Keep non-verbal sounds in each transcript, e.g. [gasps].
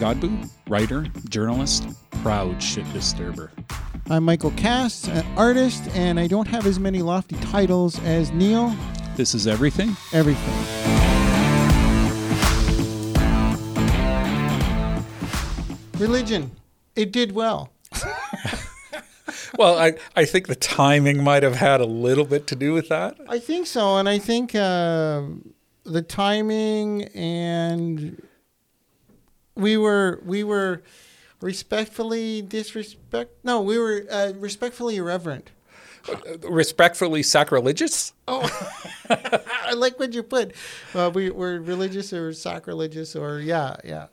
Godbout, writer, journalist, proud shit disturber. I'm Michael Cass, an artist, and I don't have as many lofty titles as Neil. This is everything. Everything. Religion. It did well. [laughs] Well, I, I think the timing might have had a little bit to do with that. I think so, and I think uh, the timing and we were we were respectfully disrespect. No, we were uh, respectfully irreverent. Respectfully sacrilegious? Oh, [laughs] I like what you put. Uh, we were religious or sacrilegious or yeah, yeah.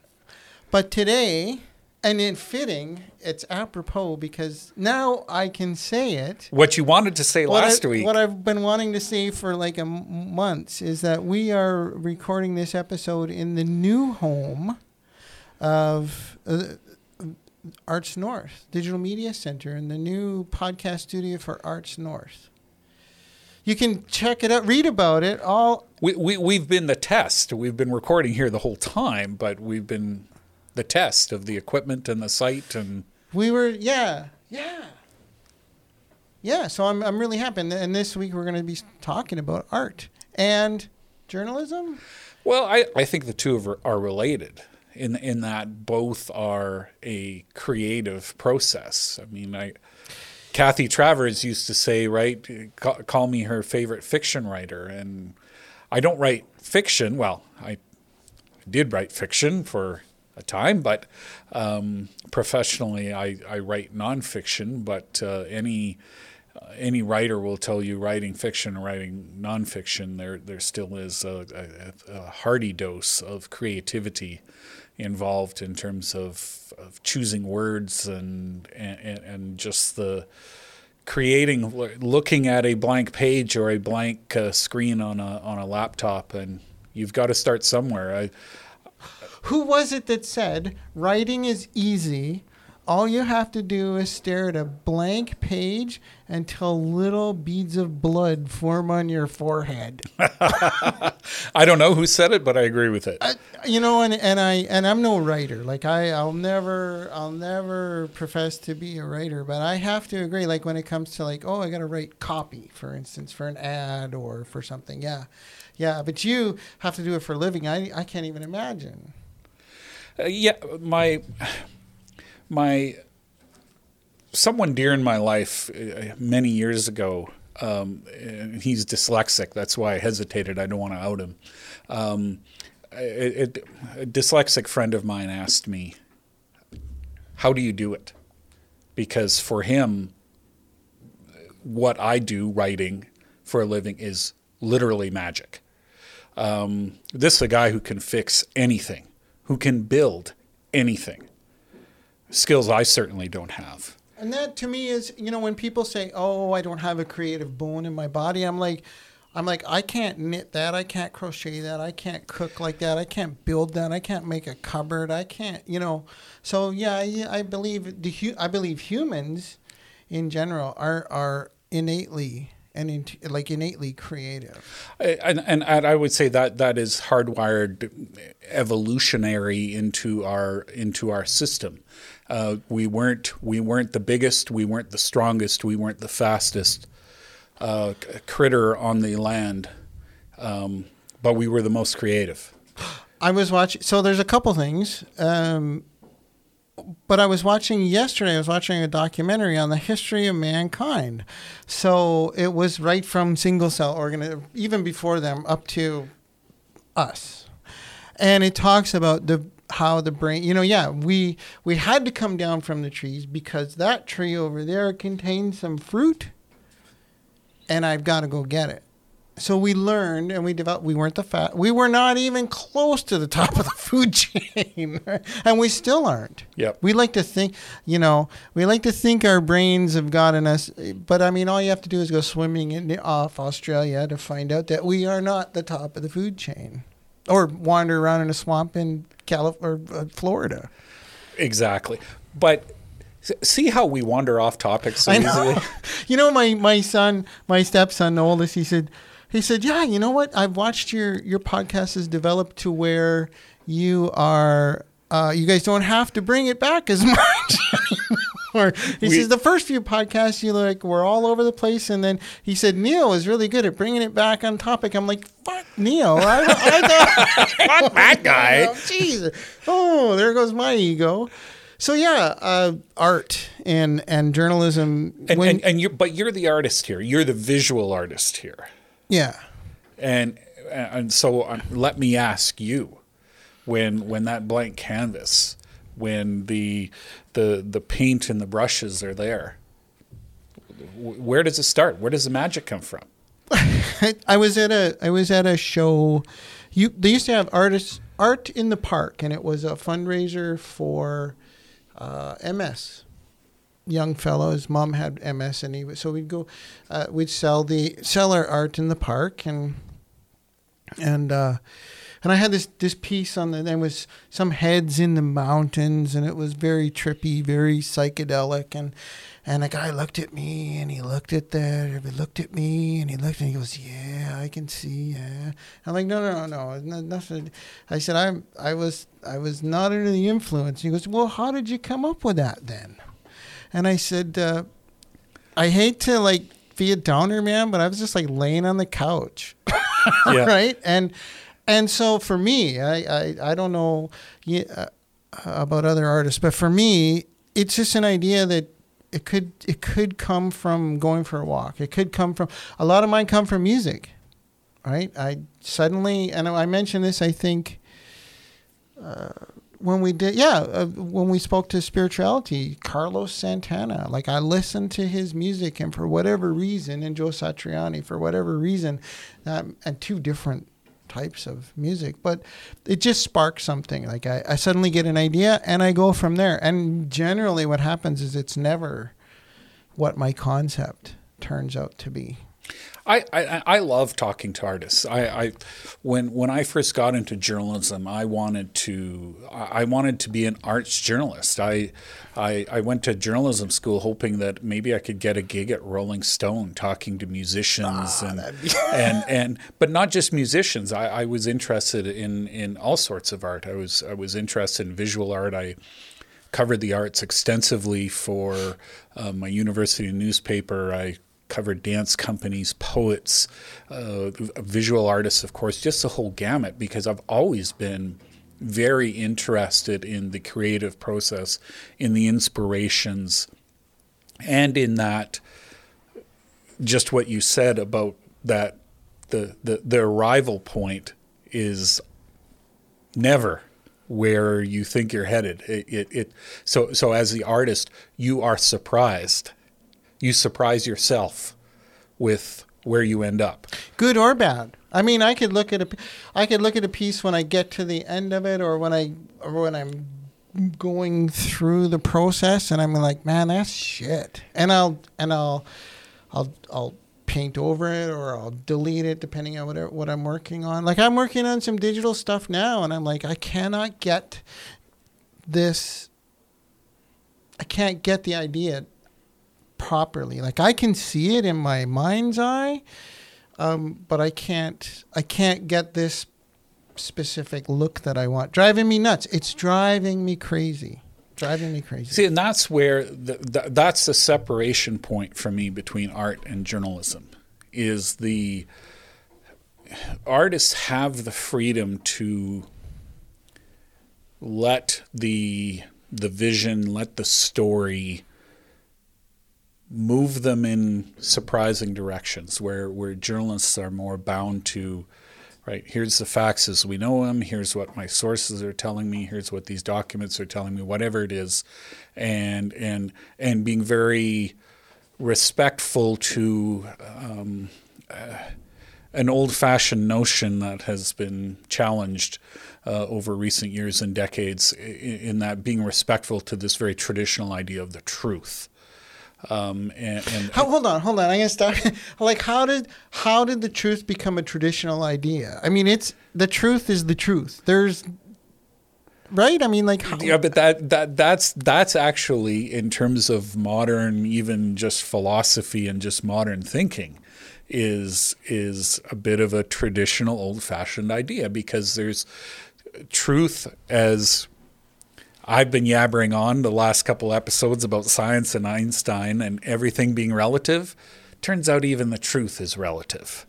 But today, and in fitting, it's apropos because now I can say it. What you wanted to say last I, week. What I've been wanting to say for like a m- months is that we are recording this episode in the new home of uh, Arts North Digital Media Center and the new podcast studio for Arts North. You can check it out, read about it. All we, we, we've been the test. We've been recording here the whole time, but we've been the test of the equipment and the site. And we were, yeah, yeah, yeah. So I'm I'm really happy. And, this week we're going to be talking about art and journalism. well, I, I think the two of are, are related in in that both are a creative process. I mean, I Kathy Travers used to say, right, call, me her favorite fiction writer, and I don't write fiction. Well, I did write fiction for a time, but um, professionally, I, I write nonfiction. But uh, any uh, any writer will tell you, writing fiction, or writing nonfiction, there there still is a, a, a hearty dose of creativity involved in terms of, of choosing words and, and and just the creating looking at a blank page or a blank uh, screen on a on a laptop and you've got to start somewhere I, Who was it that said writing is easy? All you have to do is stare at a blank page until little beads of blood form on your forehead. [laughs] I don't know who said it but I agree with it I, you know, and, and I and I'm no writer. Like I, I'll never, I'll never profess to be a writer. But I have to agree. Like when it comes to like, oh, I got to write copy, for instance, for an ad or for something. Yeah, yeah. But you have to do it for a living. I, I can't even imagine. Uh, yeah, my my someone dear in my life uh, many years ago. Um, he's dyslexic. That's why I hesitated. I don't want to out him. Um, it, it, a dyslexic friend of mine asked me, "How do you do it?" Because for him, what I do writing for a living is literally magic. Um, this is a guy who can fix anything, who can build anything. Skills I certainly don't have. And that to me is, you know, when people say, "Oh, I don't have a creative bone in my body," I'm like, I'm like, I can't knit that, I can't crochet that, I can't cook like that, I can't build that, I can't make a cupboard, I can't, you know. So yeah, I, I believe the hu- I believe humans, in general, are are innately and in, like innately creative. And, and and I would say that that is hardwired evolutionary into our into our system. Uh, we weren't we weren't the biggest, we weren't the strongest, we weren't the fastest uh, critter on the land, um, but we were the most creative. I was watching. So there's a couple things. Um, but I was watching yesterday. I was watching a documentary on the history of mankind. So it was right from single cell organism, even before them, up to us, and it talks about the how the brain. You know, yeah, we we had to come down from the trees because that tree over there contains some fruit, and I've got to go get it. So we learned and we developed. We weren't the fat. We were not even close to the top of the [laughs] food chain, and we still aren't. Yep. We like to think, you know, we like to think our brains have gotten us, but I mean, all you have to do is go swimming in off Australia to find out that we are not the top of the food chain, or wander around in a swamp in Calif- or uh, Florida. Exactly, but see how we wander off topic so I know. easily. [laughs] you know, my my son, my stepson, the oldest, he said, he said, yeah, you know what? I've watched your your podcast has developed to where you are uh, you guys don't have to bring it back as [laughs] much anymore. He We- says the first few podcasts you like were all over the place, and then he said Neil was really good at bringing it back on topic. I'm like, fuck Neil. I, I thought [laughs] Fuck that guy. Oh, Jesus. Oh, there goes my ego. So yeah, uh, art and and journalism. And, when, and, and you're, but you're the artist here. You're the visual artist here. yeah, And and so um, let me ask you, when when that blank canvas, when the the the paint and the brushes are there, where does it start? Where does the magic come from? [laughs] I, I was at a I was at a show. You they used to have artists art in the park, and it was a fundraiser for uh, MS. Young fellow, his mom had MS, and he was, so we'd go, uh, we'd sell the sell our art in the park, and and uh, and I had this this piece on the there was some heads in the mountains, and it was very trippy, very psychedelic, and and a guy looked at me, and he looked at that, and he looked at me, and he looked, and he goes, "Yeah, I can see." Yeah, I'm like, "No, no, no, no, no nothing." I said, "I'm I was I was not under the influence." He goes, "Well, how did you come up with that then?" And I said, uh, "I hate to like." Be a downer, man, but I was just like laying on the couch, Yeah. [laughs] right? And and so for me, I I, I don't know uh, about other artists, but for me, it's just an idea that it could it could come from going for a walk. It could come from a lot of mine come from music, right? I suddenly and I mentioned this. I think. Uh, when we did, yeah, uh, when we spoke to spirituality, Carlos Santana, like I listened to his music, and for whatever reason, and Joe Satriani, for whatever reason, um, and two different types of music, but it just sparks something. Like I, I suddenly get an idea, and I go from there. And generally, what happens is it's never what my concept turns out to be. I, I, I love talking to artists. I, I when when I first got into journalism, I wanted to I wanted to be an arts journalist. I, I I went to journalism school hoping that maybe I could get a gig at Rolling Stone talking to musicians and [laughs] and and but not just musicians. I, I was interested in in all sorts of art. I was I was interested in visual art. I covered the arts extensively for uh, my university newspaper. I covered dance companies, poets, uh, visual artists, of course, just the whole gamut, because I've always been very interested in the creative process, in the inspirations, and in that, just what you said about that the, the, the arrival point is never where you think you're headed. It, it, it so so as the artist, you are surprised. You surprise yourself with where you end up. good or bad. I mean, I could look at a, I could look at a piece when I get to the end of it, or when I, or when I'm going through the process, and I'm like, man, that's shit, and I'll, and I'll, I'll, I'll paint over it, or I'll delete it, depending on whatever what I'm working on. Like I'm working on some digital stuff now, and I'm like, I cannot get this. I can't get the idea properly. Like I can see it in my mind's eye, um, but I can't. I can't get this specific look that I want. Driving me nuts. It's driving me crazy. Driving me crazy. See, and that's where the, the, that's the separation point for me between art and journalism. Is the artists have the freedom to let the the vision, let the story move them in surprising directions where where journalists are more bound to right here's the facts as we know them here's what my sources are telling me here's what these documents are telling me whatever it is. And and and being very respectful to um, uh, an old-fashioned notion that has been challenged uh, over recent years and decades in, in that being respectful to this very traditional idea of the truth um, and, and How, hold on, hold on. I'm gonna start. [laughs] like, how did how did the truth become a traditional idea? I mean, it's the truth is the truth. There's right. I mean, like, how, Yeah, but that that that's that's actually in terms of modern, even just philosophy and just modern thinking, is is a bit of a traditional, old-fashioned idea because there's truth as I've been yabbering on the last couple episodes about science and Einstein and everything being relative. Turns out even the truth is relative.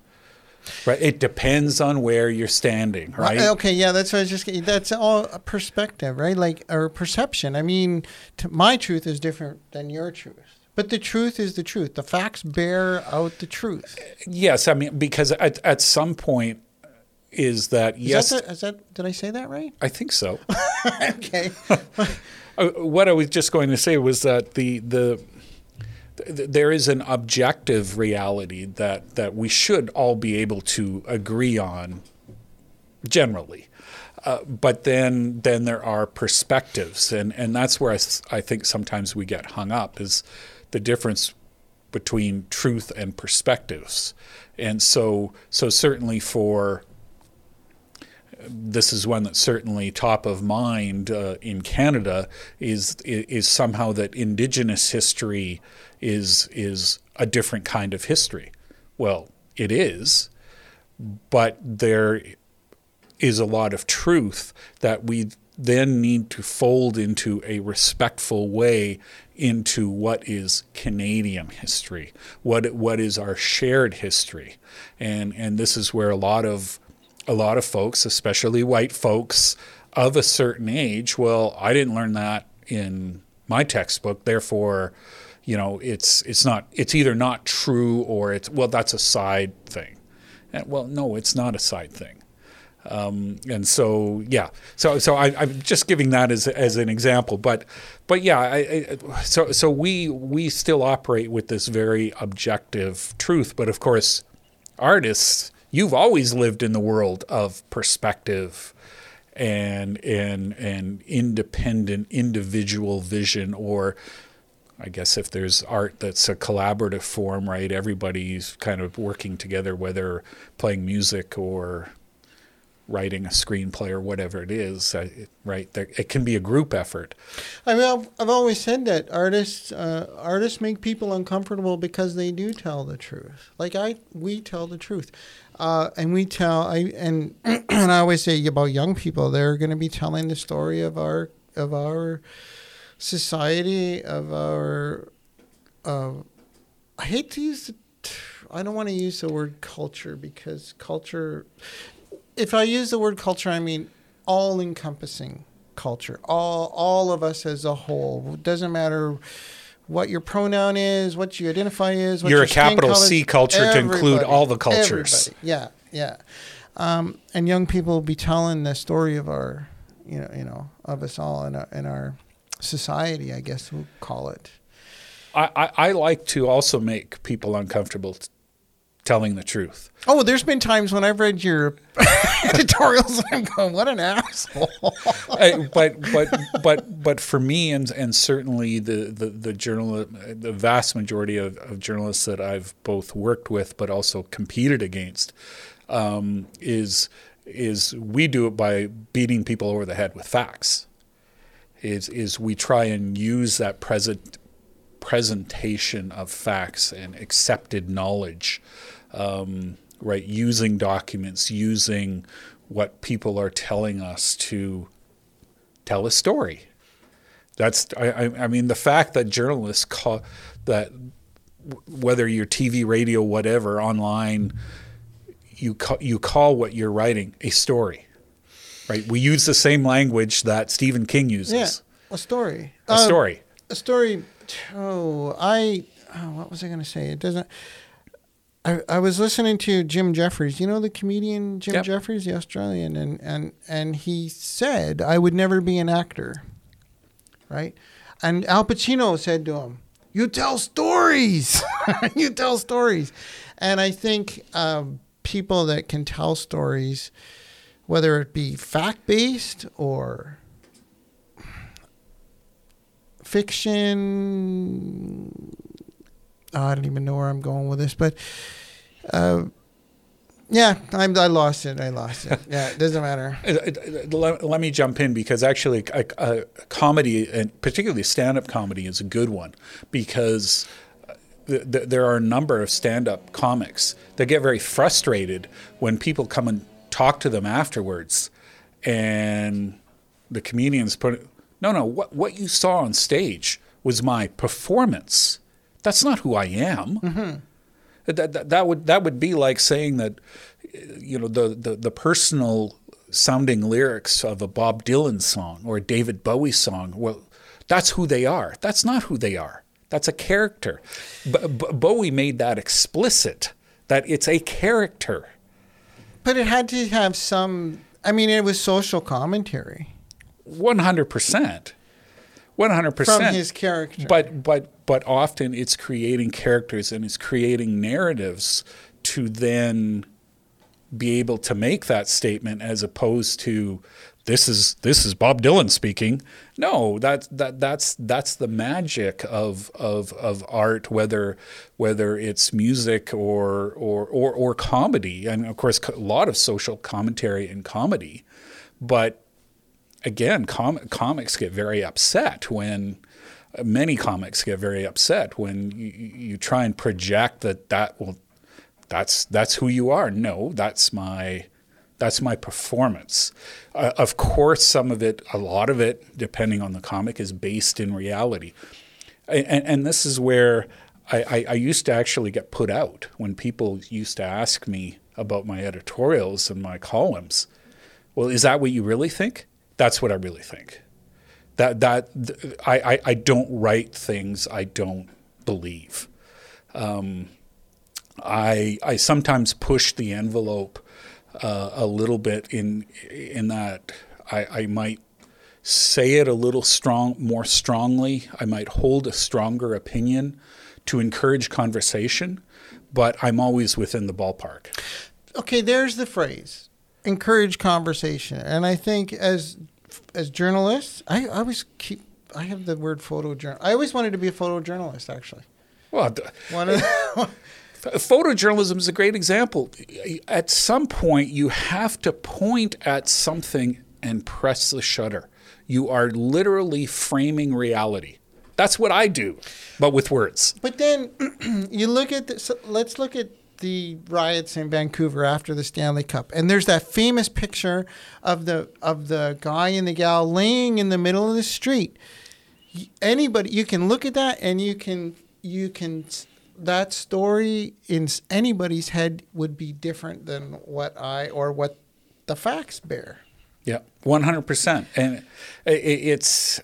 Right. It depends on where you're standing, right? Well, okay, yeah, that's what I was just. That's all a perspective, right? Like or perception. I mean, my truth is different than your truth, but the truth is the truth. The facts bear out the truth. Yes, I mean because at at some point is that Is yes, That the, is that? Did I say that right? I think so. [laughs] okay. [laughs] Uh, what I was just going to say was that the the there is an objective reality that that we should all be able to agree on generally. Uh, but then then there are perspectives and and that's where I think sometimes we get hung up is the difference between truth and perspectives. And so so certainly for this is one that's certainly top of mind uh, in Canada is is somehow that Indigenous history is is a different kind of history. Well, it is, but there is a lot of truth that we then need to fold into a respectful way into what is Canadian history, what what is our shared history, and and this is where a lot of a lot of folks, especially white folks of a certain age, well, I didn't learn that in my textbook, therefore, you know, it's it's not it's either not true or it's well, that's a side thing. And, well, no, it's not a side thing. Um, and so, yeah, so so I, I'm just giving that as as an example, but but yeah, I, I, so so we we still operate with this very objective truth, but of course, artists, you've always lived in the world of perspective and and and independent individual vision or I guess if there's art that's a collaborative form, right? Everybody's kind of working together, whether playing music or writing a screenplay or whatever it is, right? It can be a group effort. I mean, I've, I've always said that artists uh, artists make people uncomfortable because they do tell the truth. Like I, we tell the truth, uh, and we tell. I and [clears throat] and I always say about young people, they're going to be telling the story of our of our society, of our. Uh, I hate to use the. I don't want to use the word culture because culture. If I use the word culture, I mean all encompassing culture. All all of us as a whole. It doesn't matter what your pronoun is, what you identify as. What You're your a capital color- C culture to include all the cultures. Everybody. Yeah, yeah. Um, and young people will be telling the story of our, you know, you know, of us all in our, in our society. I guess we'll call it. I, I, I like to also make people uncomfortable t- telling the truth. Oh, there's been times when I've read your [laughs] editorials and I'm going, "What an asshole!" [laughs] I, but but but but for me and and certainly the the the journal the vast majority of, of journalists that I've both worked with but also competed against um, is is we do it by beating people over the head with facts. Is is we try and use that present presentation of facts and accepted knowledge, um, right? Using documents, using what people are telling us to tell a story. That's I, I, mean the fact that journalists call that whether you're TV, radio, whatever, online, you call, you call what you're writing a story, right? We use the same language that Stephen King uses. yeah, a story. A Um, story. a story. Oh, I. Oh, what was I going to say? It doesn't. I, I was listening to Jim Jefferies. You know the comedian Jim Yep. Jefferies, the Australian, and and and he said I would never be an actor, right? And Al Pacino said to him, "You tell stories. [laughs] you tell stories." And I think um, people that can tell stories, whether it be fact based or fiction. I don't even know where I'm going with this, but uh, yeah, I'm, I lost it. I lost it. [laughs] Yeah, it doesn't matter. Uh, uh, Let, let me jump in because actually, a, a comedy, and particularly stand-up comedy, is a good one because th- th- there are a number of stand-up comics that get very frustrated when people come and talk to them afterwards, and the comedians put No, no. What what you saw on stage was my performance. That's not who I am. Mm-hmm. That, that that would that would be like saying that, you know, the the, the personal sounding lyrics of a Bob Dylan song or a David Bowie song. Well, that's who they are. That's not who they are. That's a character. B- B- Bowie made that explicit that it's a character. But it had to have some. I mean, it was social commentary One hundred percent. One hundred percent from his character. But but but often it's creating characters and it's creating narratives to then be able to make that statement as opposed to this is this is Bob Dylan speaking. No, that that that's that's the magic of of of art, whether whether it's music or or or, or comedy, and of course a lot of social commentary in comedy, but again, com- comics get very upset when many comics get very upset when you, you try and project that that well that's that's who you are. No that's my that's my performance. Uh, of course some of it a lot of it depending on the comic is based in reality. And, and this is where I, I, I used to actually get put out when people used to ask me about my editorials and my columns. Well is that what you really think that's what i really think that that I, I, I don't write things I don't believe. Um, I I sometimes push the envelope uh, a little bit in in that I, I might say it a little strong more strongly. I might hold a stronger opinion to encourage conversation, but I'm always within the ballpark. okay, there's the phrase encourage conversation. And I think as as journalists, I, I always keep I have the word photojournal. I always wanted to be a photojournalist actually. Well, One of [laughs] Photojournalism is a great example. At some point, you have to point at something and press the shutter. You are literally framing reality. That's what I do, but with words. But then [clears throat] you look at the, so let's look at the riots in Vancouver after the Stanley Cup, and there's that famous picture of the of the guy and the gal laying in the middle of the street. Anybody, you can look at that, and you can you can that story in anybody's head would be different than what I or what the facts bear. Yeah, one hundred percent, and i- i- it's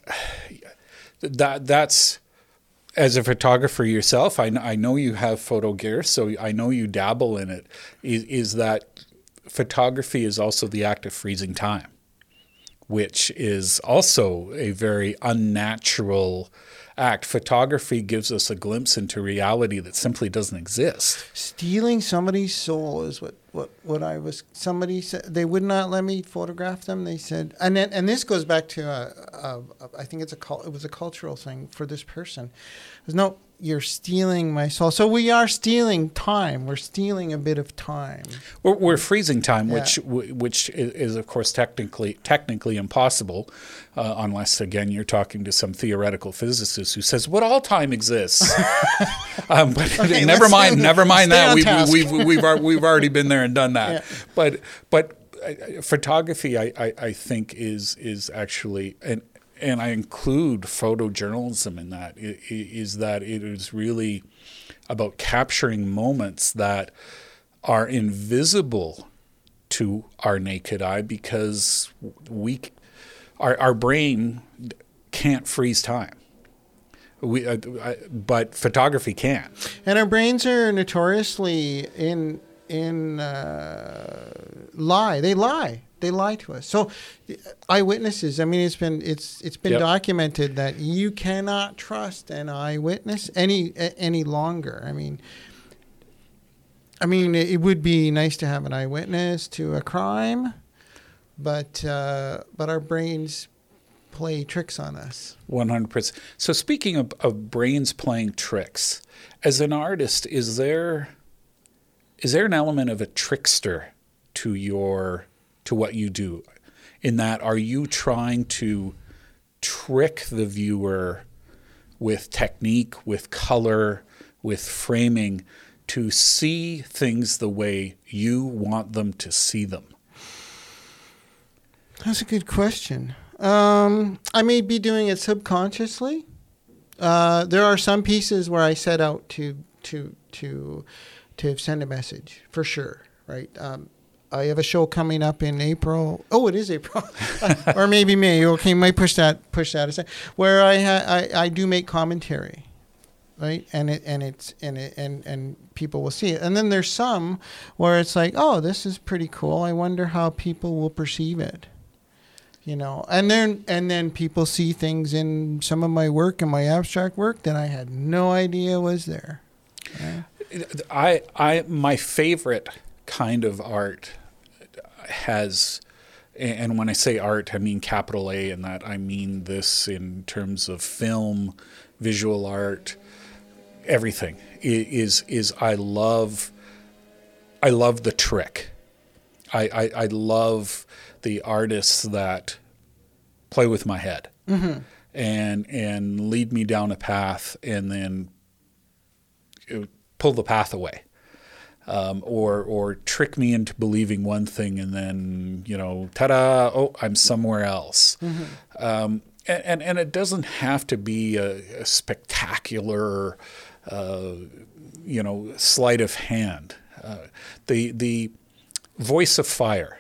[sighs] that that's as a photographer yourself. I, I know you have photo gear, so I know you dabble in it. Is, is that photography is also the act of freezing time, which is also a very unnatural act. Photography gives us a glimpse into reality that simply doesn't exist. Stealing somebody's soul is what, what, what I was. Somebody said they would not let me photograph them. They said, and then, and this goes back to a, a, a, I think it's a it was a cultural thing for this person. There's no, you're stealing my soul. So we are stealing time. We're stealing a bit of time. We're, we're freezing time, Yeah. which which is of course technically technically impossible, uh, unless again you're talking to some theoretical physicist who says, "What all time exists." [laughs] um, but Okay, never mind, never mind that. We've, we've we've we've already been there and done that. Yeah. But but uh, photography, I, I I think is is actually and and I include photojournalism in that. Is that it is really about capturing moments that are invisible to our naked eye because we our, our brain can't freeze time we uh, but photography can And our brains are notoriously in in uh, lie. They lie. They lie to us. So eyewitnesses. I mean, it's been it's it's been Yep. documented that you cannot trust an eyewitness any any longer. I mean. I mean, it would be nice to have an eyewitness to a crime, but uh, but our brains play tricks on us. 100% so speaking of, of brains playing tricks as an artist is there is there an element of a trickster to your to what you do in that are you trying to trick the viewer with technique with color with framing to see things the way you want them to see them That's a good question. Um, I may be doing it subconsciously. Uh, there are some pieces where I set out to to to to send a message for sure, right? Um, I have a show coming up in April. Oh, it is April, [laughs] or maybe May. Okay, might push that push that aside. Where I ha- I I do make commentary, right? And it and it's and it and and people will see it. And then there's some where it's like, oh, this is pretty cool. I wonder how people will perceive it you know and then and then people see things in some of my work and my abstract work that i had no idea was there yeah. i i my favorite kind of art has and when i say art i mean capital a and that i mean this in terms of film visual art everything is is i love i love the trick i i, I love the artists that play with my head mm-hmm. and and lead me down a path and then pull the path away. Um, or or trick me into believing one thing and then you know ta-da oh I'm somewhere else mm-hmm. um, and, and, and it doesn't have to be a, a spectacular uh, you know sleight of hand uh, the the voice of fire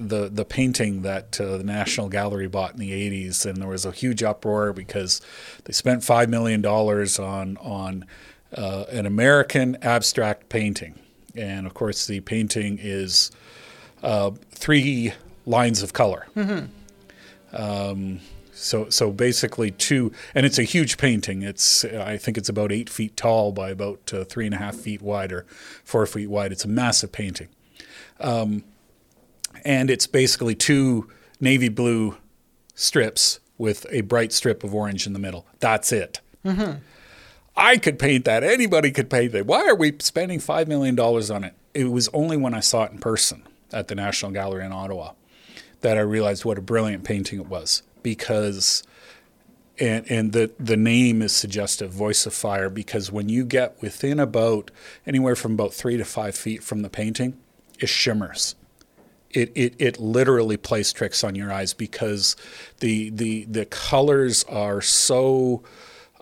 the the painting that uh, the National Gallery bought in the 80s, and there was a huge uproar because they spent five million dollars on on uh, an American abstract painting, and of course the painting is uh, three lines of color. Mm-hmm. Um, so so basically two, and it's a huge painting. It's I think it's about eight feet tall by about uh, three and a half feet wide or four feet wide. It's a massive painting. Um, and it's basically two navy blue strips with a bright strip of orange in the middle. That's it. Mm-hmm. I could paint that. Anybody could paint that. Why are we spending $5 million on it? It was only when I saw it in person at the National Gallery in Ottawa that I realized what a brilliant painting it was because and and the the name is suggestive voice of fire because when you get within about anywhere from about three to five feet from the painting it shimmers it, it, it literally plays tricks on your eyes because the the the colors are so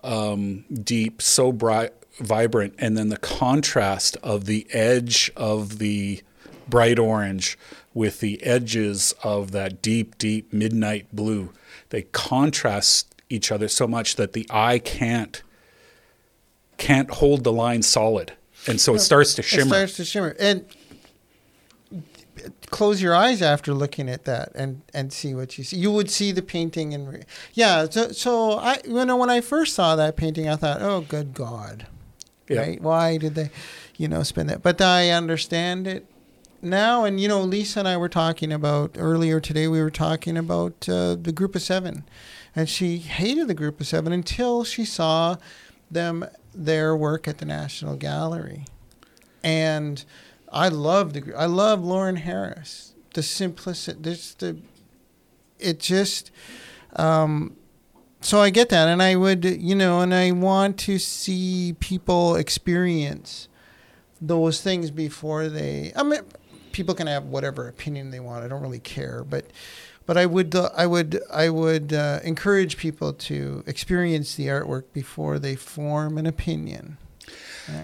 um, deep, so bright, vibrant, and then the contrast of the edge of the bright orange with the edges of that deep, deep midnight blue, they contrast each other so much that the eye can't can't hold the line solid, and so it starts to shimmer. It starts to shimmer, and close your eyes after looking at that and and see what you see. You would see the painting and re- yeah. So so I you know when I first saw that painting, I thought, oh, good God, yeah. right? Why did they, you know, spend that? But I understand it now. And you know, Lisa and I were talking about earlier today. We were talking about uh, the Group of Seven, and she hated the Group of Seven until she saw them their work at the National Gallery, and I love the I love Lawren Harris. The simplicity, this the, it just. Um, so I get that, and I would, you know, and I want to see people experience those things before they. I mean, people can have whatever opinion they want. I don't really care, but, but I would, uh, I would, I would uh, encourage people to experience the artwork before they form an opinion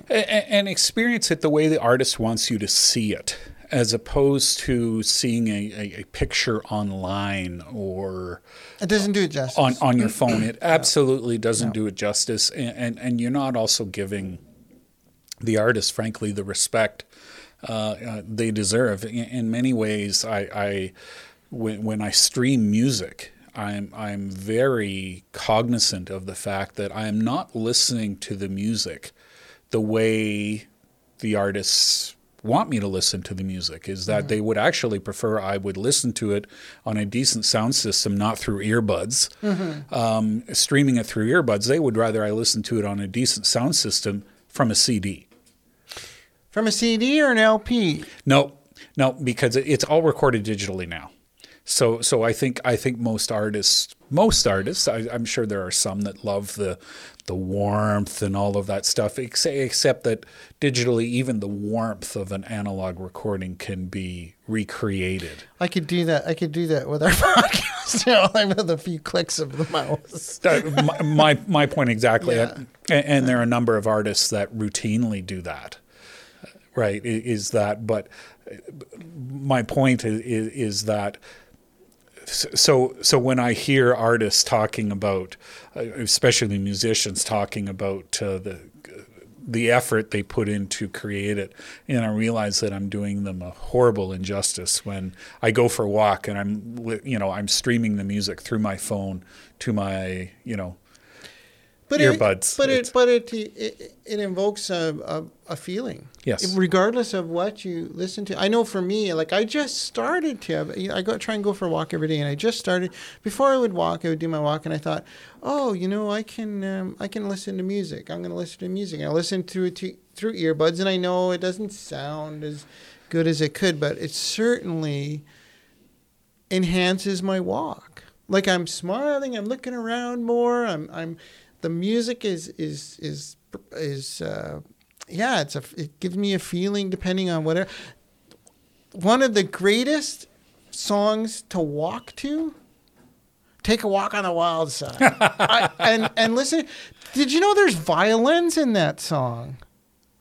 and, experience it the way the artist wants you to see it as opposed to seeing a, a, a, picture online or it doesn't do it justice. on, on your phone. It [clears throat] absolutely doesn't no. do it justice and, and, and you're not also giving the artist frankly the respect uh, uh, they deserve. In, in, many ways I, I when, when I stream music I'm I'm very cognizant of the fact that I am not listening to the music the way the artists want me to listen to the music is that mm-hmm. they would actually prefer I would listen to it on a decent sound system, not through earbuds. Mm-hmm. Um, streaming it through earbuds, they would rather I listen to it on a decent sound system from a CD. From a CD or an LP? No, no, because it's all recorded digitally now. So so I think I think most artists most artists I, I'm sure there are some that love the the warmth and all of that stuff ex- except that digitally even the warmth of an analog recording can be recreated. I could do that. I could do that with our [laughs] podcast. You know, like with a few clicks of the mouse. Uh, my, my my point exactly. Yeah. And, and there are a number of artists that routinely do that. Right? Is that but my point is, is that so so when I hear artists talking about, uh, especially musicians talking about uh, the the effort they put in to create it, and I realize that I'm doing them a horrible injustice when I go for a walk and I'm you know I'm streaming the music through my phone to my you know But Earbuds. It, but it but it it, it invokes a, a, a feeling. Yes. Regardless of what you listen to, I know for me, like I just started to. I go try and go for a walk every day, and I just started. Before I would walk, I would do my walk, and I thought, oh, you know, I can um, I can listen to music. I'm going to listen to music. And I listen through it to, through earbuds, and I know it doesn't sound as good as it could, but it certainly enhances my walk. Like I'm smiling, I'm looking around more. I'm I'm the music is is is is uh, yeah, it's a it gives me a feeling depending on whatever. One of the greatest songs to walk to. Take a walk on the wild side, [laughs] I, and and listen. Did you know there's violins in that song?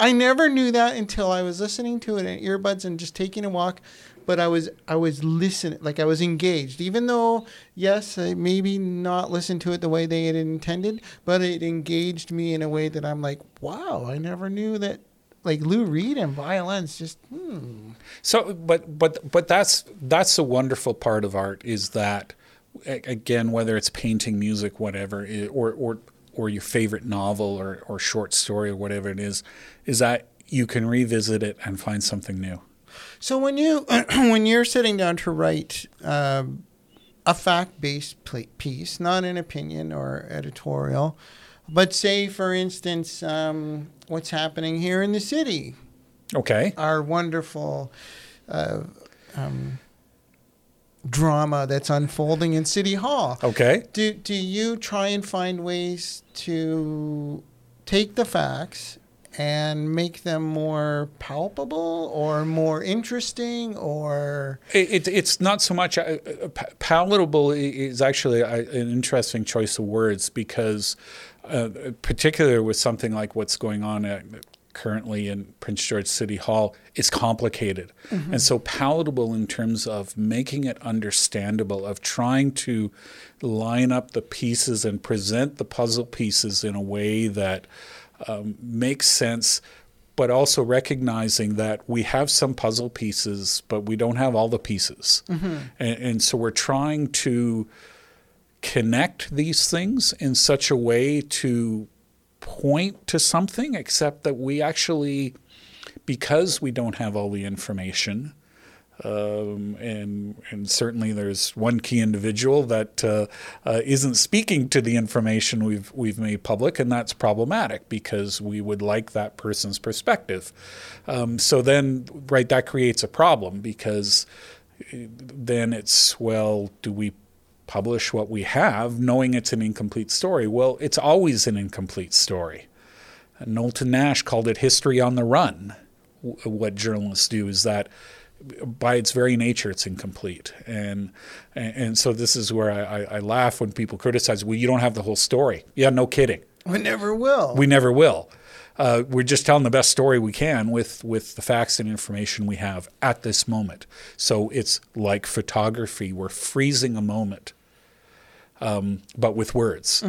I never knew that until I was listening to it in earbuds and just taking a walk. But I was I was listening, like I was engaged, even though yes, I maybe not listened to it the way they had intended, but it engaged me in a way that I'm like, wow, I never knew that. Like Lou Reed and violins, just hmm. So, but but but that's that's the wonderful part of art is that again, whether it's painting, music, whatever, or or or your favorite novel or or short story or whatever it is, is that you can revisit it and find something new. So when you [clears throat] when you're sitting down to write um, a fact-based piece, not an opinion or editorial, but say for instance, um, what's happening here in the city, Okay. our wonderful uh, um, drama that's unfolding in City Hall. Okay. Do do you try and find ways to take the facts and make them more palpable or more interesting or It, it, it's not so much uh, uh, palatable is actually an interesting choice of words because, uh, particularly with something like what's going on at, currently in Prince George City Hall, is complicated. And so, palatable in terms of making it understandable, of trying to line up the pieces and present the puzzle pieces in a way that um, makes sense but also recognizing that we have some puzzle pieces, but we don't have all the pieces. And, and so we're trying to connect these things in such a way to point to something, except that we actually, because we don't have all the information, um, and and certainly there's one key individual that uh, uh, isn't speaking to the information we've we've made public, and that's problematic because we would like that person's perspective. Um, so then, right, that creates a problem because uh, then it's well, do we publish what we have, knowing it's an incomplete story? Well, it's always an incomplete story. Knowlton Nash called it history on the run. What journalists do is that by its very nature, it's incomplete. And and, so this is where I, I, laugh when people criticize, well, you don't have the whole story. Yeah, no kidding. we never will. We never will. Uh, we're just telling the best story we can with, with the facts and information we have at this moment. So it's like photography. We're freezing a moment, um, but with words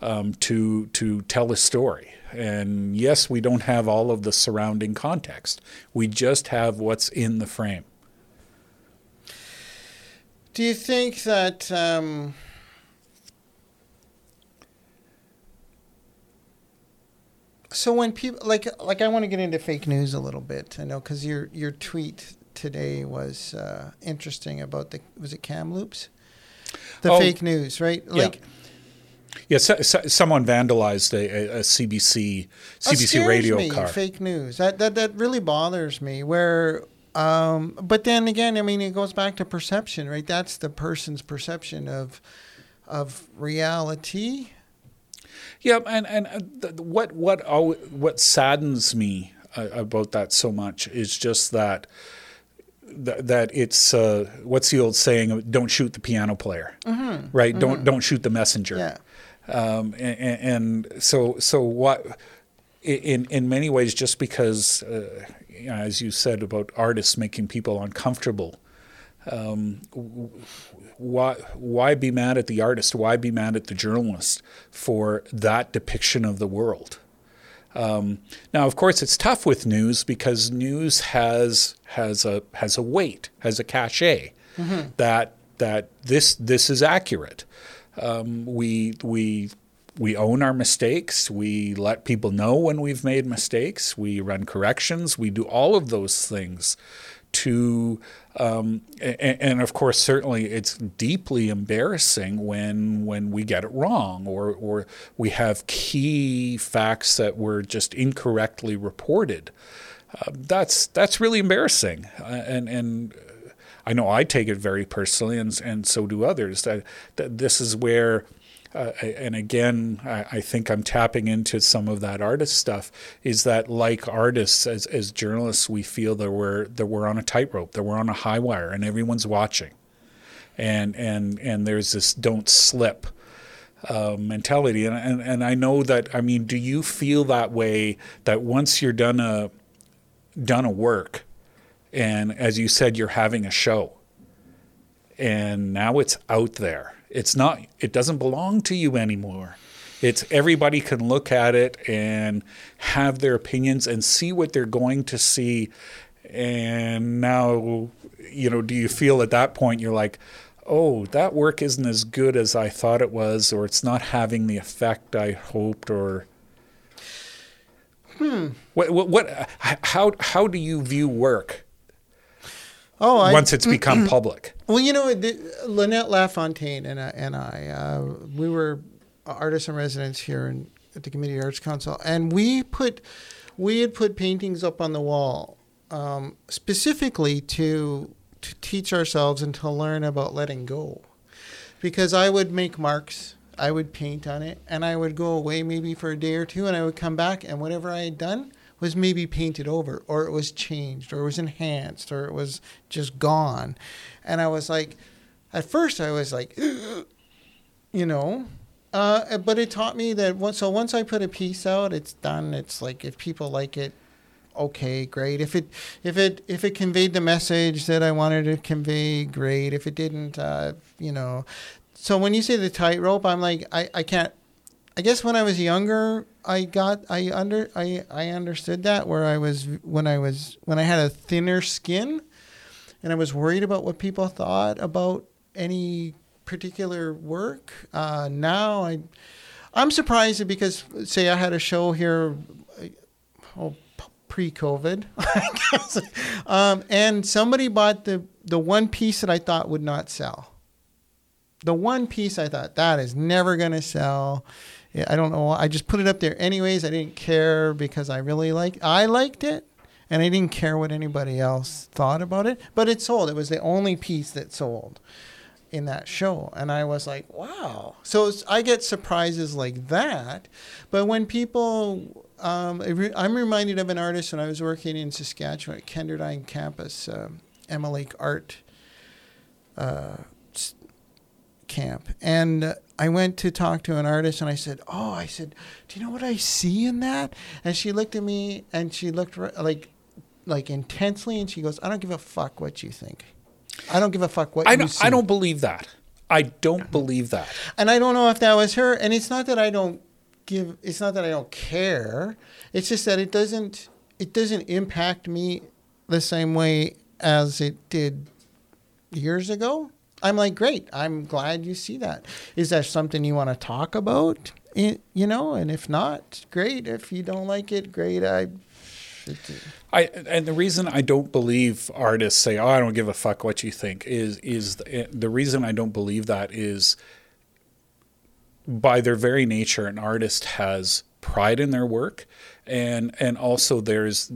um, to to tell a story. And yes, we don't have all of the surrounding context. We just have what's in the frame. Do you think that um, so when people like like I want to get into fake news a little bit, I know because your your tweet today was uh, interesting about the was it Kamloops, the Oh, fake news, right? Like Yeah, so, so, someone vandalized a, a, CBC CBC radio me, car. Fake news that that that really bothers me. Where Um, but then again, I mean, it goes back to perception, right? That's the person's perception of of reality. Yeah, and and uh, th- what what al- what saddens me uh, about that so much is just that that, that it's uh, what's the old saying? Don't shoot the piano player, right? Don't don't shoot the messenger. Yeah. Um, and, and so so what? In in many ways, just because, uh, you know, as you said about artists making people uncomfortable, um, why why be mad at the artist? Why be mad at the journalist for that depiction of the world? Um, now, of course, it's tough with news because news has has a has a weight, has a cachet that that this this is accurate. Um, we we we own our mistakes. We let people know when we've made mistakes. We run corrections. We do all of those things to um, and, and, of course certainly it's deeply embarrassing when when we get it wrong or or we have key facts that were just incorrectly reported uh, that's that's really embarrassing uh, and and I know I take it very personally and and so do others that, that this is where uh, and again, I, I, think I'm tapping into some of that artist stuff. Is that like artists, as, as journalists, we feel that we're that we're on a tightrope, that we're on a high wire, and everyone's watching, and and and there's this don't slip uh, mentality. And, and and I know that. I mean, do you feel that way? That once you're done a done a work, and as you said, you're having a show, and now it's out there. It's not it doesn't belong to you anymore. It's everybody can look at it and have their opinions and see what they're going to see. And now you know do you feel at that point you're like oh that work isn't as good as i thought it was or it's not having the effect i hoped or hmm. What what, what how how do you view work Oh, I, once it's become public. Well, you know, the, Lynette LaFontaine and, uh, and I, uh, we were artists in residence here in, at the Community Arts Council, and we put, we had put paintings up on the wall um, specifically to to teach ourselves and to learn about letting go, because I would make marks, I would paint on it, and I would go away maybe for a day or two, and I would come back, and whatever I had done was maybe painted over or it was changed or it was enhanced or it was just gone. And I was like, at first I was like, [gasps] you know, uh, but it taught me that once, so once I put a piece out, it's done. It's like, if people like it, okay, great. If it, if it, if it conveyed the message that I wanted to convey, great. If it didn't, uh, you know, so when you say the tightrope, I'm like, I, I can't, I guess when I was younger, I got I under I I understood that where I was when I was when I had a thinner skin, and I was worried about what people thought about any particular work. Uh, now I I'm surprised because say I had a show here, oh, pre-COVID, [laughs] um, and somebody bought the the one piece that I thought would not sell. The one piece I thought that is never going to sell I don't know. I just put it up there anyways. I didn't care because I really like I liked it and I didn't care what anybody else thought about it, but it sold. It was the only piece that sold in that show and I was like, "Wow." So I get surprises like that. But when people um, I'm reminded of an artist when I was working in Saskatchewan at Kenderdine campus, Emma Lake Art uh, camp. And I went to talk to an artist and I said, Oh, I said, do you know what I see in that? And she looked at me and she looked like, like intensely and she goes, I don't give a fuck what you think. I don't give a fuck what I you see. I don't believe that. I don't believe that. And I don't know if that was her. And it's not that I don't give, it's not that I don't care. It's just that it doesn't, it doesn't impact me the same way as it did years ago. I'm like, great. I'm glad you see that. Is that something you want to talk about? you know, and if not, great. If you don't like it, great. I. I and the reason I don't believe artists say, "Oh, I don't give a fuck what you think," is is the, eh, the reason I don't believe that is by their very nature, an artist has pride in their work, and and also there's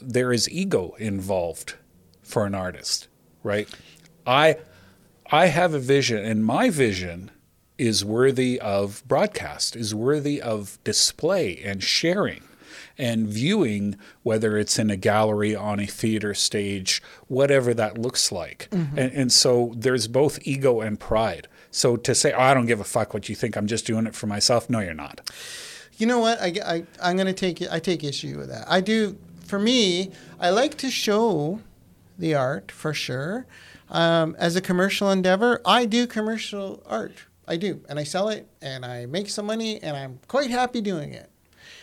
there is ego involved for an artist, right? I I have a vision, and my vision is worthy of broadcast, is worthy of display and sharing and viewing, whether it's in a gallery, on a theater stage, whatever that looks like. Mm-hmm. And, and so there's both ego and pride. So to say, oh, I don't give a fuck what you think, I'm just doing it for myself, no, you're not. You know what? I, I, I'm going to take I take issue with that. I do. For me, I like to show the art for sure. Um, as a commercial endeavor, I do commercial art. I do, and I sell it, and I make some money, and I'm quite happy doing it.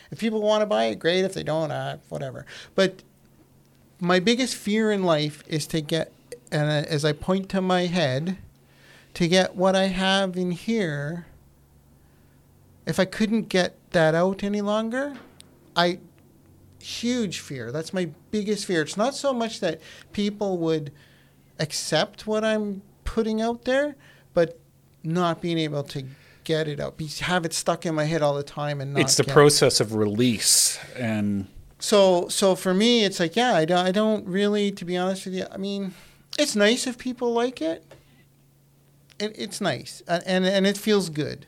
If people want to buy it, great. If they don't, uh, whatever. But my biggest fear in life is to get, and uh, as I point to my head, to get what I have in here. If I couldn't get that out any longer, I huge fear. That's my biggest fear. It's not so much that people would accept what I'm putting out there, but not being able to get it out, be, have it stuck in my head all the time, and not. It's the get it. process of release and So so for me, it's like yeah, I don't, I don't really, to be honest with you. I mean, it's nice if people like it. It it's nice and and, and it feels good,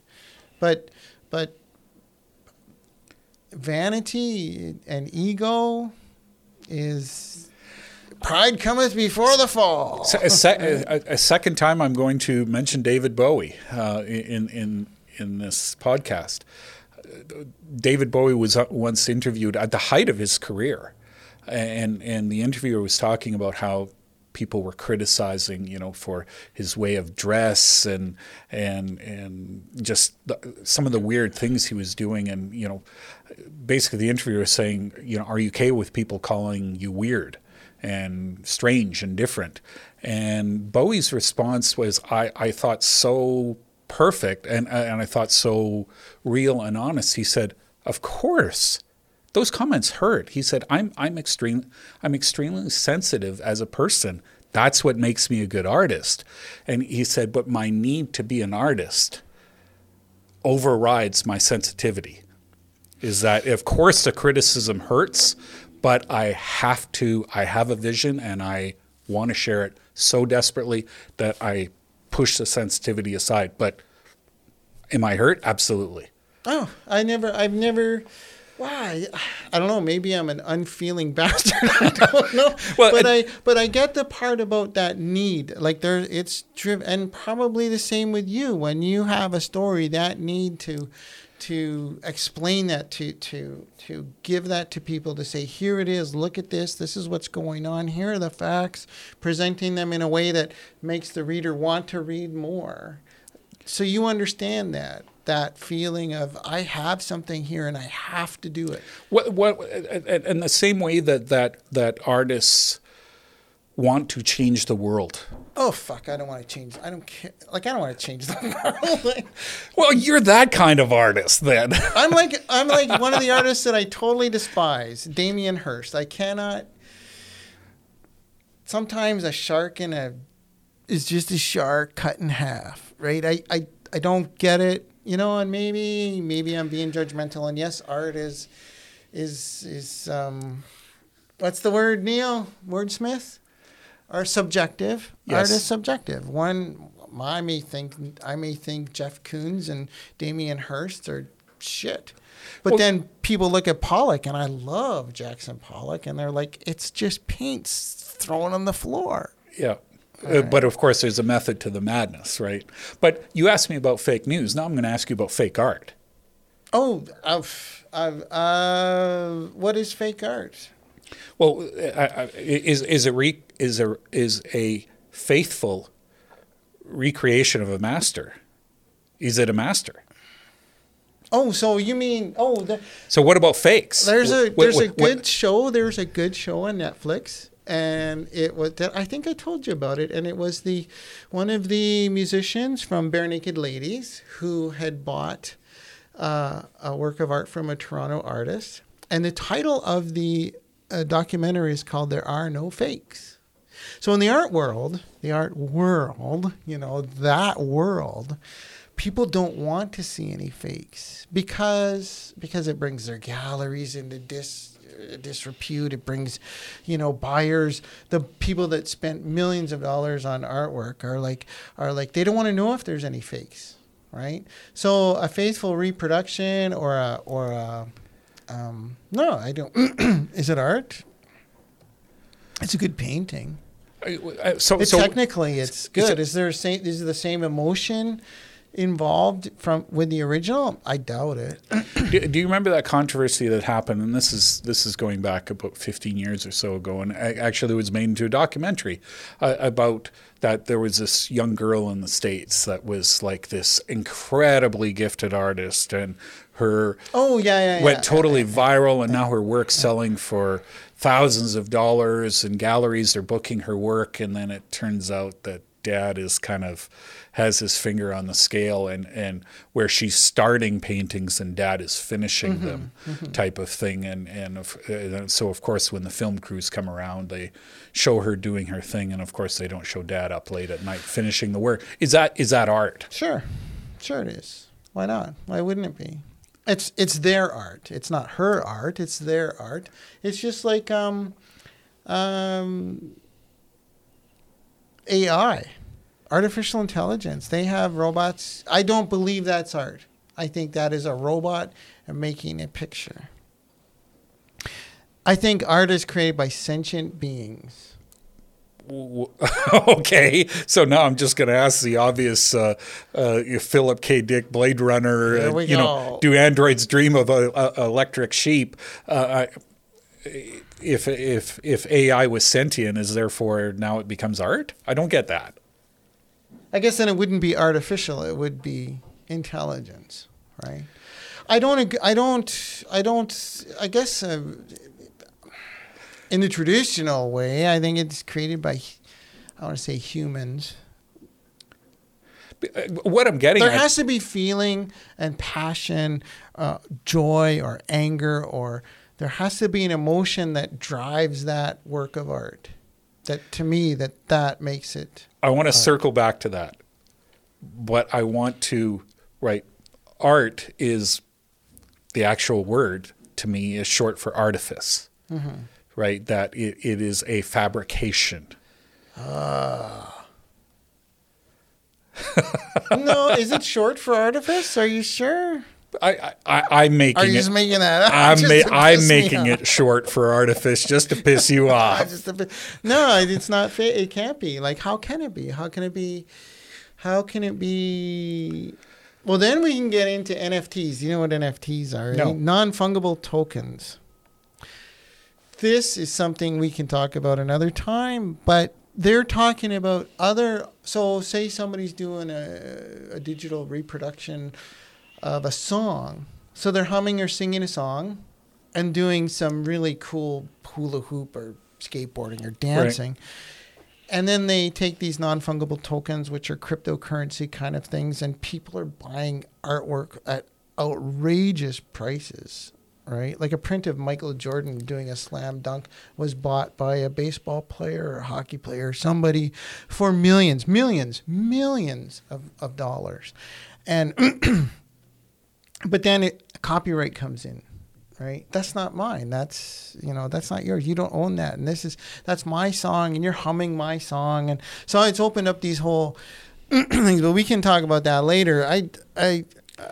but but vanity and ego is pride cometh before the fall. A, a, a second time, I'm going to mention David Bowie uh, in in in this podcast. David Bowie was uh, once interviewed at the height of his career, and and the interviewer was talking about how people were criticizing, you know, for his way of dress and and and just the, some of the weird things he was doing, and you know, basically the interviewer was saying, you know, are you okay with people calling you weird? And strange and different. And Bowie's response was, I, I thought so perfect and, and I thought so real and honest. He said, Of course. Those comments hurt. He said, I'm I'm extreme I'm extremely sensitive as a person. That's what makes me a good artist. And he said, but my need to be an artist overrides my sensitivity. Is that of course the criticism hurts, but I have to, I have a vision and I want to share it so desperately that I push the sensitivity aside. But am I hurt? Absolutely. Oh, I never, I've never. Why? I don't know. Maybe I'm an unfeeling [laughs] bastard. I don't know. [laughs] Well, but I, but I get the part about that need. Like there, it's driven, and probably the same with you. When you have a story, that need to, to explain that to to to give that to people to say, here it is. Look at this. This is what's going on. Here are the facts. Presenting them in a way that makes the reader want to read more. So you understand that that feeling of I have something here and I have to do it. What, what, in the same way that, that, that artists want to change the world. Oh fuck! I don't want to change. I don't care. Like I don't want to change the [laughs] world. Like, Well, you're that kind of artist then. [laughs] I'm like I'm like [laughs] one of the artists that I totally despise, Damien Hirst. I cannot. Sometimes a shark in a is just a shark cut in half, right? I I, I don't get it, you know. And maybe maybe I'm being judgmental. And yes, art is is is um, what's the word, Neil? Wordsmith? Are subjective. Art is subjective. One, I may think I may think Jeff Koons and Damien Hirst are shit. But Well- then people look at Pollock, and I love Jackson Pollock, and they're like, it's just paints thrown on the floor. Yeah. Uh, but of course, there's a method to the madness, right? But you asked me about fake news. Now I'm going to ask you about fake art. Oh, I've, I've, uh, what is fake art? Well, I, I, is is a re, is a is a faithful recreation of a master? Is it a master? Oh, so you mean oh, the, So what about fakes? there's a What- there's what- a what- good show. There's a good show on Netflix, and it was that I think I told you about it, and it was the one of the musicians from Barenaked Ladies who had bought uh, a work of art from a Toronto artist, and the title of the uh, documentary is called "There Are No Fakes." So in the art world, the art world, you know, that world, people don't want to see any fakes because because it brings their galleries into dis disrepute. It brings, you know, buyers. The people that spent millions of dollars on artwork are like are like they don't want to know if there's any fakes, right? So a faithful reproduction or a or a um, no, I don't. [clears throat] is it art? It's a good painting. Uh, So, so technically, it's good. Is there a same? Is the same emotion involved from with the original? I doubt it. [clears throat] do, do you remember that controversy that happened? And this is this is going back about 15 years or so ago, and actually it was made into a documentary uh, about that. There was this young girl in the states that was like this incredibly gifted artist, and her Oh yeah, yeah, yeah. went totally viral, and now her work's selling for thousands of dollars, and galleries are booking her work. And then it turns out that dad is kind of has his finger on the scale, and and where she's starting paintings and dad is finishing them, type of thing. And and of, uh, so of course when the film crews come around, they show her doing her thing, and of course they don't show dad up late at night finishing the work. Is that is that art? Sure, sure it is. Why not? Why wouldn't it be? It's it's their art. It's not her art. It's their art. It's just like um, um, AI, artificial intelligence. They have robots. I don't believe that's art. I think that is a robot making a picture. I think art is created by sentient beings. [laughs] Okay, so now I'm just going to ask the obvious uh, uh, Philip K. Dick Blade Runner. Uh, you know, go. do androids dream of a, a electric sheep? Uh, I, if if if AI was sentient, is therefore now it becomes art? I don't get that. I guess then it wouldn't be artificial. It would be intelligence, right? I don't. I don't. I don't. I guess uh, in the traditional way, I think it's created by. I want to say humans. Uh, What I'm getting There at, has to be feeling and passion, uh, joy or anger, or there has to be an emotion that drives that work of art. That to me, that that makes it. I want to circle back to that, but I want to right. Art is the actual word to me is short for artifice, mm-hmm. right? That it, it is a fabrication. Ah. [laughs] no, is it short for artifice? Are you sure? I, I, I I'm making Are you it. just making that up? [laughs] I'm ma- I'm making it short for artifice just to piss you [laughs] off. a no, it's not. Fa- it can't be. Like, how can it be? How can it be? How can it be? Well, then we can get into NFTs. You know what NFTs are? No. right? Non-fungible tokens. This is something we can talk about another time, but they're talking about other. So, say somebody's doing a, a digital reproduction of a song. So they're humming or singing a song and doing some really cool hula hoop or skateboarding or dancing. And then they take these non fungible tokens, which are cryptocurrency kind of things, and people are buying artwork at outrageous prices, right? Like a print of Michael Jordan doing a slam dunk was bought by a baseball player or a hockey player, or somebody for millions, millions, millions of, of dollars. And [clears throat] but then it, copyright comes in right that's not mine that's you know that's not yours you don't own that and this is that's my song and you're humming my song and so it's opened up these whole [clears throat] things but we can talk about that later i i uh,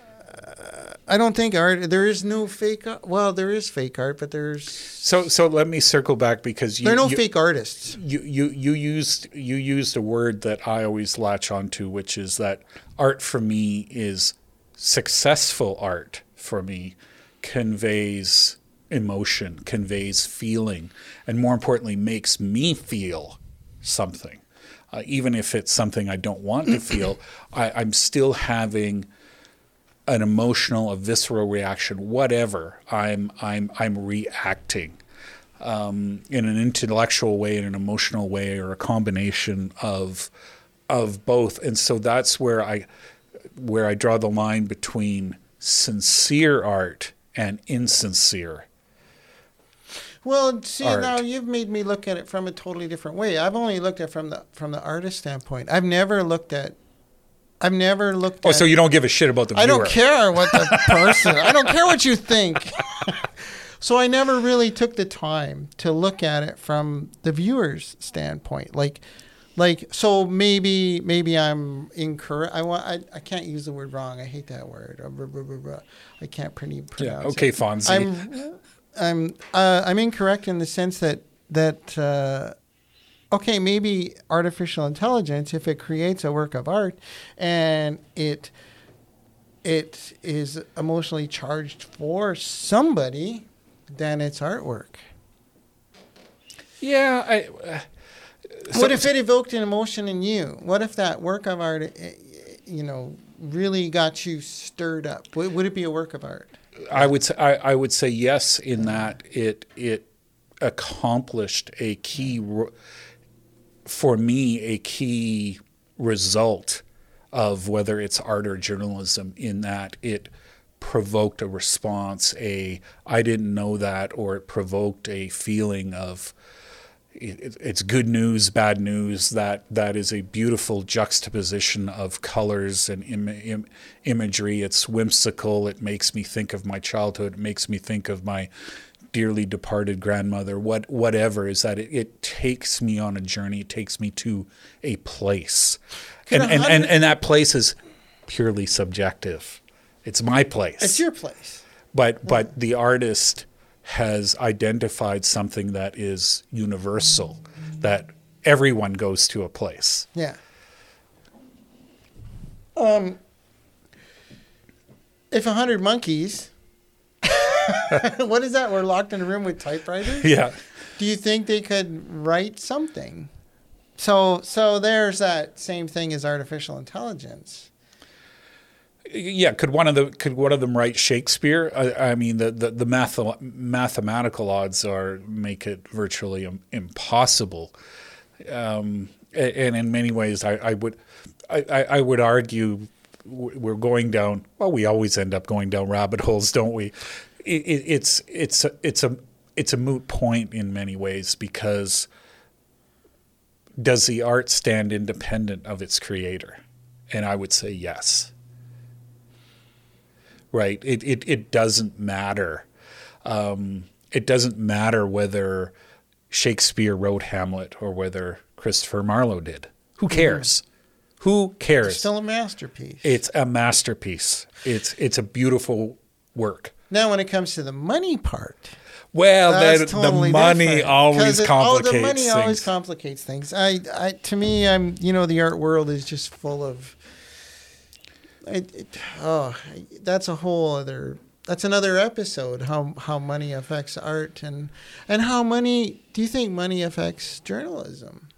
I don't think art. There is no fake. Art. Well, there is fake art, but there's So so let me circle back because you there are no you, fake artists. you, you you used you used a word that I always latch onto, which is that art for me is successful art for me conveys emotion, conveys feeling, and more importantly, makes me feel something. Uh, even if it's something I don't want to [clears throat] feel, I, I'm still having an emotional, a visceral reaction, whatever. I'm I'm I'm reacting um, in an intellectual way, in an emotional way, or a combination of of both. And so that's where I where I draw the line between sincere art and insincere. Well, see art. now you've made me look at it from a totally different way. I've only looked at it from the from the artist standpoint. I've never looked at. I've never looked. Oh, at, so you don't give a shit about the I viewer? don't care what the [laughs] person. I don't care what you think. so I never really took the time to look at it from the viewer's standpoint. Like, like so maybe maybe I'm incorrect. I want I, I can't use the word wrong. I hate that word. Uh, I can't pretty pronounce. Yeah. Okay, it. Fonzie. I'm I'm uh, I'm incorrect in the sense that that. Uh, okay, maybe artificial intelligence, if it creates a work of art and it it is emotionally charged for somebody, then it's artwork. Yeah, I. Uh, so what if it evoked an emotion in you? What if that work of art, eh, you know, really got you stirred up? Would, would it be a work of art? I would say I, I would say yes in that it it accomplished a key for me a key result of whether it's art or journalism in that it provoked a response a i didn't know that or it provoked a feeling of it's good news bad news that that is a beautiful juxtaposition of colors and Im- Im- imagery it's whimsical it makes me think of my childhood it makes me think of my dearly departed grandmother, what whatever, is that it, it takes me on a journey. It takes me to a place, and and, and and that place is purely subjective. It's my place. It's your place. But but the artist has identified something that is universal, that everyone goes to a place. Yeah. Um. If a hundred monkeys [laughs] what is that? We're locked in a room with typewriters. Yeah. Do you think they could write something? So, so there's that same thing as artificial intelligence. Yeah, could one of the could one of them write Shakespeare? I, I mean, the the, the math, mathematical odds are make it virtually impossible. Um, and in many ways, I, I would I, I would argue we're going down. Well, we always end up going down rabbit holes, don't we? it, it's it's a, it's a it's a moot point in many ways because does the art stand independent of its creator? And I would say yes. Right. It it it doesn't matter. Um, it doesn't matter whether Shakespeare wrote Hamlet or whether Christopher Marlowe did. Who cares? Mm-hmm. Who cares? It's still a masterpiece. It's a masterpiece. It's it's a beautiful work. Now, when it comes to the money part, well, that, totally the money different. always it, complicates. Oh, the money things. always complicates things. I, I, to me, I'm, you know, the art world is just full of. It, it, oh, that's a whole other. That's another episode. How how money affects art and and how money. Do you think money affects journalism?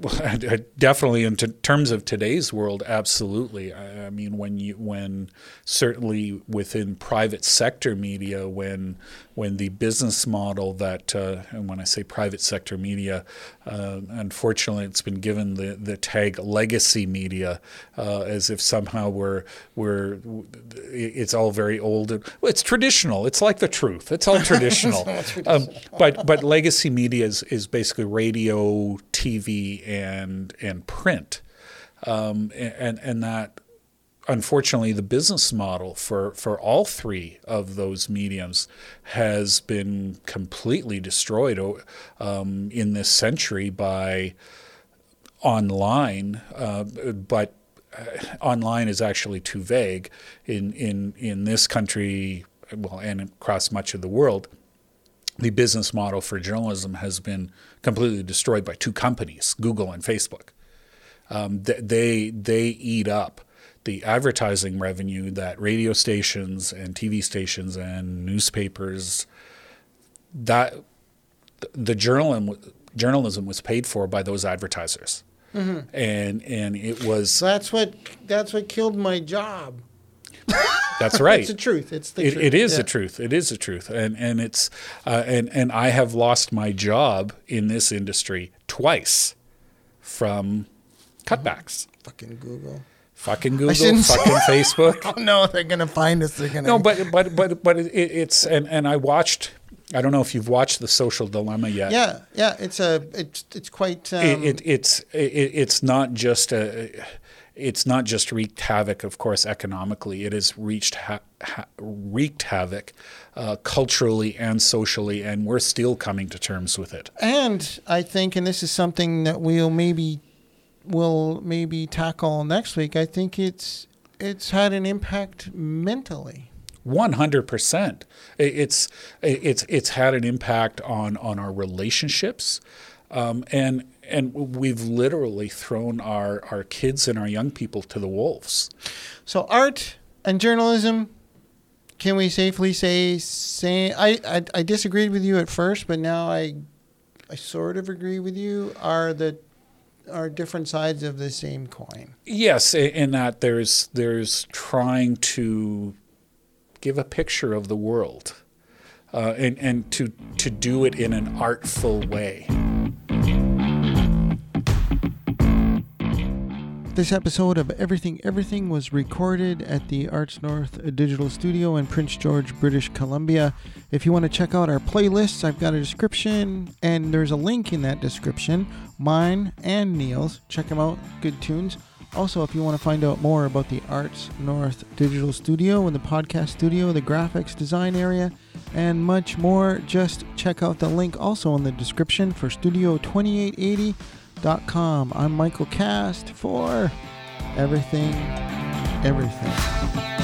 Well, [laughs] definitely in t- terms of today's world, absolutely. I, I, mean, when you when certainly within private sector media, when when the business model that, uh, and when I say private sector media, uh, unfortunately, it's been given the, the tag legacy media, uh, as if somehow we're we're it's all very old. Well, it's traditional. It's like the truth. It's all [laughs] traditional. um, but but legacy media is, is basically radio, TV, and and print, um, and and that unfortunately, the business model for, for all three of those mediums has been completely destroyed um, in this century by online. Uh, but uh, online is actually too vague in in in this country, well, and across much of the world. The business model for journalism has been completely destroyed by two companies, Google and Facebook. Um, they they eat up the advertising revenue that radio stations and TV stations and newspapers that the journalism journalism was paid for by those advertisers. Mm-hmm. And and it was That's what that's what killed my job. That's right. it's the truth. It's the it, truth. It is yeah. the truth. It is the truth. And and it's uh, and and I have lost my job in this industry twice from cutbacks. Fucking Google fucking Google, fucking [laughs] Facebook. oh no, they're gonna find us. They're gonna. No, but but but but it, it's and and I watched. I don't know if you've watched The Social Dilemma yet. Yeah, yeah, it's a it's it's quite. Um, it, it, it's it, it's not just a. it's not just wreaked havoc, of course, economically. It has reached ha- ha- wreaked havoc uh, culturally and socially, and we're still coming to terms with it. And I think, and this is something that we'll maybe will maybe tackle next week. I think it's it's had an impact mentally. One hundred percent. It's it's it's had an impact on on our relationships, um, and and we've literally thrown our our kids and our young people to the wolves. So art and journalism. Can we safely say say I, I I disagreed with you at first, but now I I sort of agree with you. Are the are different sides of the same coin? Yes, in that there's there's trying to give a picture of the world, uh, and and to to do it in an artful way. This episode of Everything Everything was recorded at the Arts North Digital Studio in Prince George, British Columbia. If you want to check out our playlists, I've got a description and there's a link in that description, mine and Neil's. Check them out, good tunes. Also, if you want to find out more about the Arts North Digital Studio and the podcast studio, the graphics design area, and much more, just check out the link also in the description for Studio 2880.com. I'm Michael Cast for Everything, Everything.